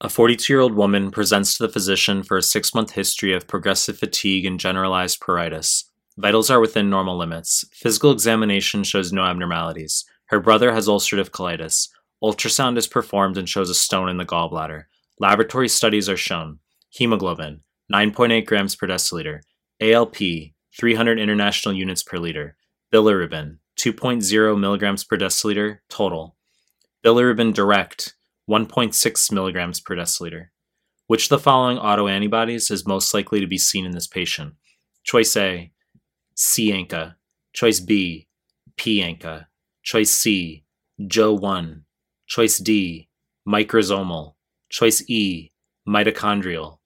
A 42 year old woman presents to the physician for a six month history of progressive fatigue and generalized pruritus. Vitals are within normal limits. Physical examination shows no abnormalities. Her brother has ulcerative colitis. Ultrasound is performed and shows a stone in the gallbladder. Laboratory studies are shown. Hemoglobin 9.8 grams per deciliter. ALP 300 international units per liter. Bilirubin 2.0 milligrams per deciliter total. Bilirubin direct 1.6 milligrams per deciliter. Which of the following autoantibodies is most likely to be seen in this patient? Choice A, C ANCA. Choice B, P ANCA. Choice C, JO1. Choice D, microsomal. Choice E, mitochondrial.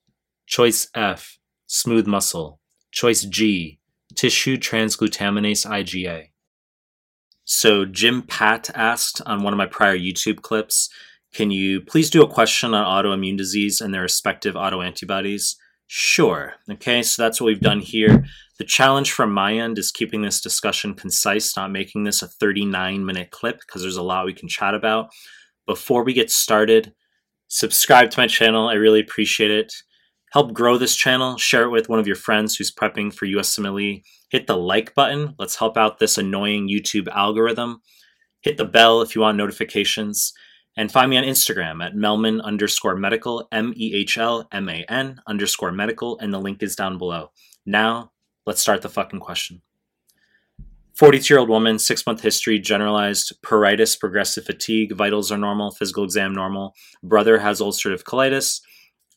Choice F, smooth muscle. Choice G, tissue transglutaminase IgA. So Jim Pat asked on one of my prior YouTube clips can you please do a question on autoimmune disease and their respective autoantibodies? Sure. Okay, so that's what we've done here. The challenge from my end is keeping this discussion concise, not making this a 39 minute clip because there's a lot we can chat about. Before we get started, subscribe to my channel. I really appreciate it. Help grow this channel. Share it with one of your friends who's prepping for USMLE. Hit the like button. Let's help out this annoying YouTube algorithm. Hit the bell if you want notifications. And find me on Instagram at Mehlman underscore medical, M E H L M A N underscore medical, and the link is down below. Now, let's start the fucking question. 42 year old woman, six month history, generalized pruritus, progressive fatigue, vitals are normal, physical exam normal. Brother has ulcerative colitis.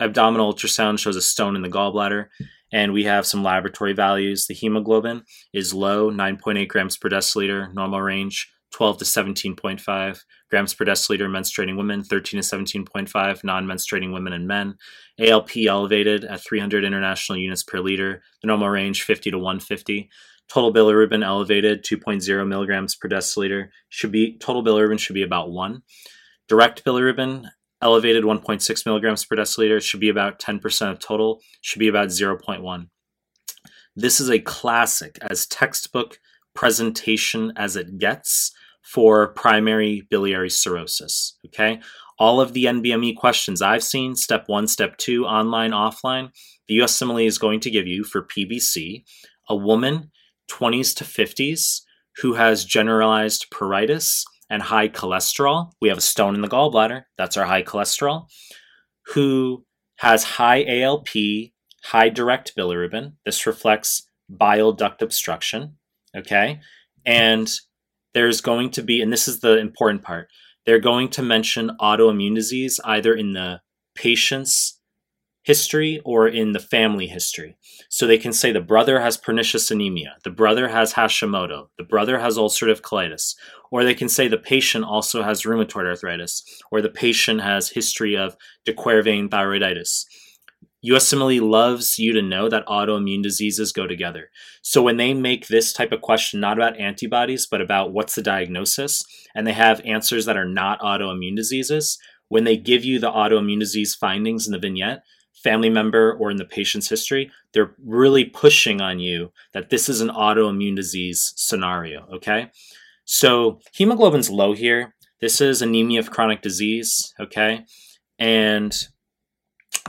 Abdominal ultrasound shows a stone in the gallbladder. And we have some laboratory values. The hemoglobin is low, 9.8 grams per deciliter, normal range. 12 to 17.5 grams per deciliter menstruating women, 13 to 17.5 non menstruating women and men. ALP elevated at 300 international units per liter, the normal range 50 to 150. Total bilirubin elevated 2.0 milligrams per deciliter. Should be total bilirubin should be about one. Direct bilirubin elevated 1.6 milligrams per deciliter. Should be about 10% of total. Should be about 0.1. This is a classic as textbook presentation as it gets for primary biliary cirrhosis. Okay. All of the NBME questions I've seen, step one, step two, online, offline, the USMLE is going to give you for PBC a woman, 20s to 50s, who has generalized pruritus and high cholesterol. We have a stone in the gallbladder. That's our high cholesterol. Who has high ALP, high direct bilirubin. This reflects bile duct obstruction. Okay. And there's going to be, and this is the important part, they're going to mention autoimmune disease either in the patient's history or in the family history. So they can say the brother has pernicious anemia, the brother has Hashimoto, the brother has ulcerative colitis, or they can say the patient also has rheumatoid arthritis, or the patient has history of de Quervain thyroiditis. USMLE loves you to know that autoimmune diseases go together. So when they make this type of question not about antibodies, but about what's the diagnosis, and they have answers that are not autoimmune diseases, when they give you the autoimmune disease findings in the vignette, family member or in the patient's history, they're really pushing on you that this is an autoimmune disease scenario, okay? So hemoglobin's low here. This is anemia of chronic disease, okay? And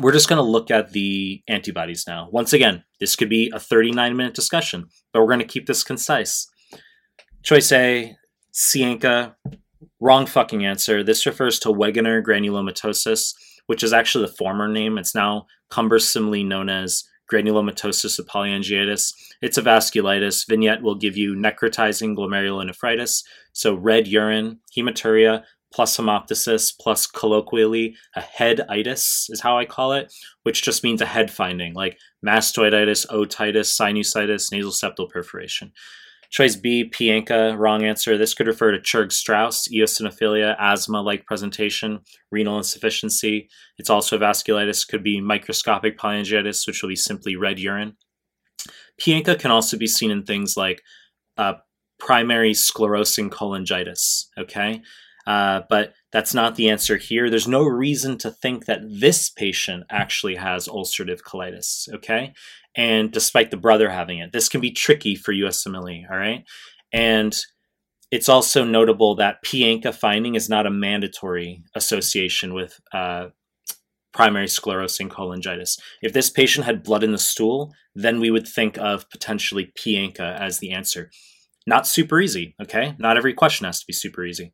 we're just going to look at the antibodies now. Once again, this could be a 39 minute discussion, but we're going to keep this concise. Choice A, ANCA, wrong fucking answer. This refers to Wegener granulomatosis, which is actually the former name. It's now cumbersomely known as granulomatosis with polyangiitis. It's a vasculitis. Vignette will give you necrotizing glomerulonephritis, so red urine, hematuria, plus hemoptysis plus colloquially a headitis is how I call it, which just means a head finding like mastoiditis, otitis, sinusitis, nasal septal perforation. Choice B, ANCA, wrong answer. This could refer to Churg Strauss, eosinophilia, asthma like presentation, renal insufficiency. It's also vasculitis, could be microscopic polyangiitis, which will be simply red urine. P. ANCA can also be seen in things like uh, primary sclerosing cholangitis. Okay, uh, but that's not the answer here. There's no reason to think that this patient actually has ulcerative colitis, okay? And despite the brother having it, this can be tricky for USMLE, all right? And it's also notable that P. Finding is not a mandatory association with uh, primary sclerosing cholangitis. If this patient had blood in the stool, then we would think of potentially P-ANCA as the answer. Not super easy, okay? Not every question has to be super easy.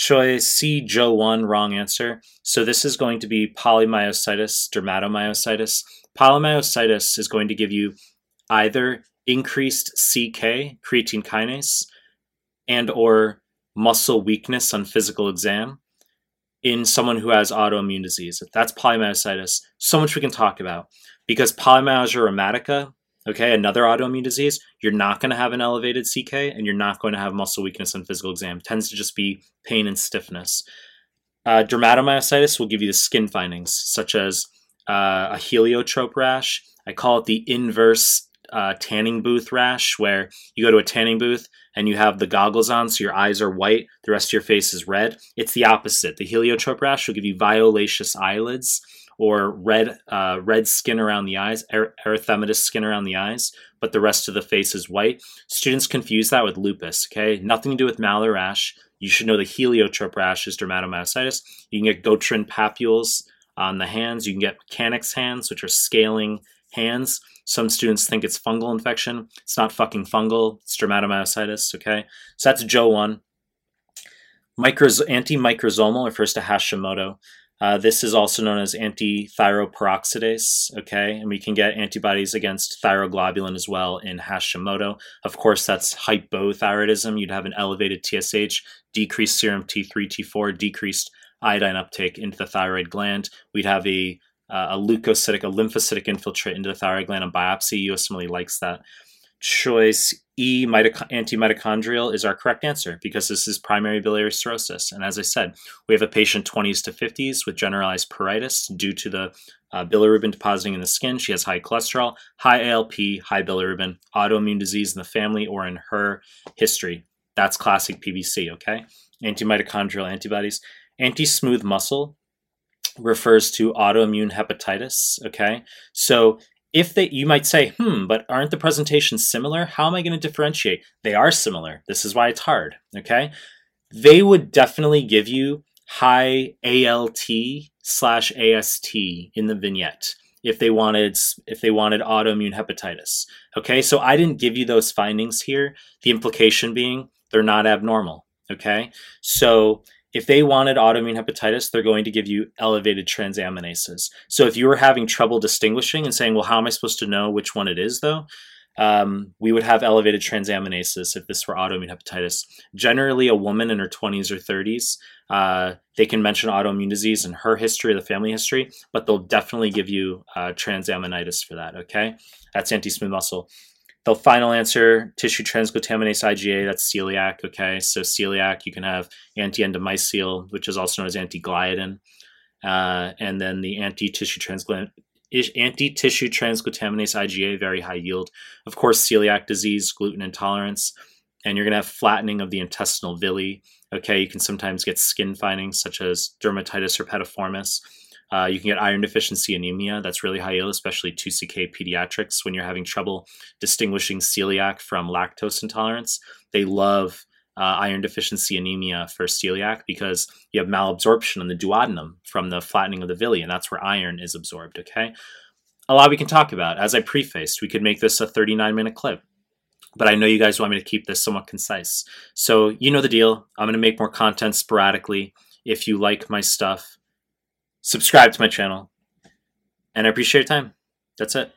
Choice C, Jo-1, wrong answer. So this is going to be polymyositis, dermatomyositis. Polymyositis is going to give you either increased CK, creatine kinase, and or muscle weakness on physical exam in someone who has autoimmune disease. That's polymyositis. So much we can talk about because polymyalgia rheumatica, okay, another autoimmune disease, you're not going to have an elevated CK and you're not going to have muscle weakness on physical exam. It tends to just be pain and stiffness. Uh, dermatomyositis will give you the skin findings such as uh, a heliotrope rash. I call it the inverse uh, tanning booth rash, where you go to a tanning booth and you have the goggles on, so your eyes are white, the rest of your face is red. It's the opposite. The heliotrope rash will give you violaceous eyelids or red uh, red skin around the eyes, er- erythematous skin around the eyes, but the rest of the face is white. Students confuse that with lupus. Okay, nothing to do with malar rash. You should know the heliotrope rash is dermatomyositis. You can get Gottron papules on the hands. You can get mechanics hands, which are scaling hands. Some students think it's fungal infection. It's not fucking fungal. It's dermatomyositis. Okay, so that's Jo-1. Micros- antimicrosomal refers to Hashimoto. Uh, this is also known as anti-thyroperoxidase, okay? And we can get antibodies against thyroglobulin as well in Hashimoto. Of course, that's hypothyroidism. You'd have an elevated TSH, decreased serum T3, T4, decreased iodine uptake into the thyroid gland. We'd have a uh, a leukocytic, a lymphocytic infiltrate into the thyroid gland on biopsy. USMLE likes that. Choice E, mitoc- antimitochondrial, is our correct answer because this is primary biliary cirrhosis. And as I said, we have a patient 20s to 50s with generalized pruritus due to the uh, bilirubin depositing in the skin. She has high cholesterol, high ALP, high bilirubin, autoimmune disease in the family or in her history. That's classic PBC, okay? Antimitochondrial antibodies. Anti smooth muscle refers to autoimmune hepatitis. Okay. So if they, you might say, hmm, but aren't the presentations similar? How am I going to differentiate? They are similar. This is why it's hard. Okay. They would definitely give you high ALT slash AST in the vignette if they wanted if they wanted autoimmune hepatitis. Okay, so I didn't give you those findings here. The implication being they're not abnormal. Okay, so if they wanted autoimmune hepatitis, they're going to give you elevated transaminases. So if you were having trouble distinguishing and saying, well, how am I supposed to know which one it is, though? Um, we would have elevated transaminases if this were autoimmune hepatitis. Generally, a woman in her 20s or 30s, uh, they can mention autoimmune disease in her history or the family history, but they'll definitely give you uh, transaminitis for that, okay? That's anti smooth muscle. The final answer, tissue transglutaminase IgA, that's celiac. Okay, so celiac, you can have anti-endomysial, which is also known as anti-gliadin, uh, and then the anti-tissue transglut anti-tissue transglutaminase IgA, very high yield. Of course, celiac disease, gluten intolerance, and you're going to have flattening of the intestinal villi. Okay, you can sometimes get skin findings such as dermatitis herpetiformis. Uh, you can get iron deficiency anemia. That's really high yield, especially 2CK pediatrics when you're having trouble distinguishing celiac from lactose intolerance. They love uh, iron deficiency anemia for celiac because you have malabsorption in the duodenum from the flattening of the villi, and that's where iron is absorbed. Okay. A lot we can talk about. As I prefaced, we could make this a 39 minute clip but I know you guys want me to keep this somewhat concise. So, you know the deal. I'm going to make more content sporadically. If you like my stuff, subscribe to my channel, and I appreciate your time. That's it.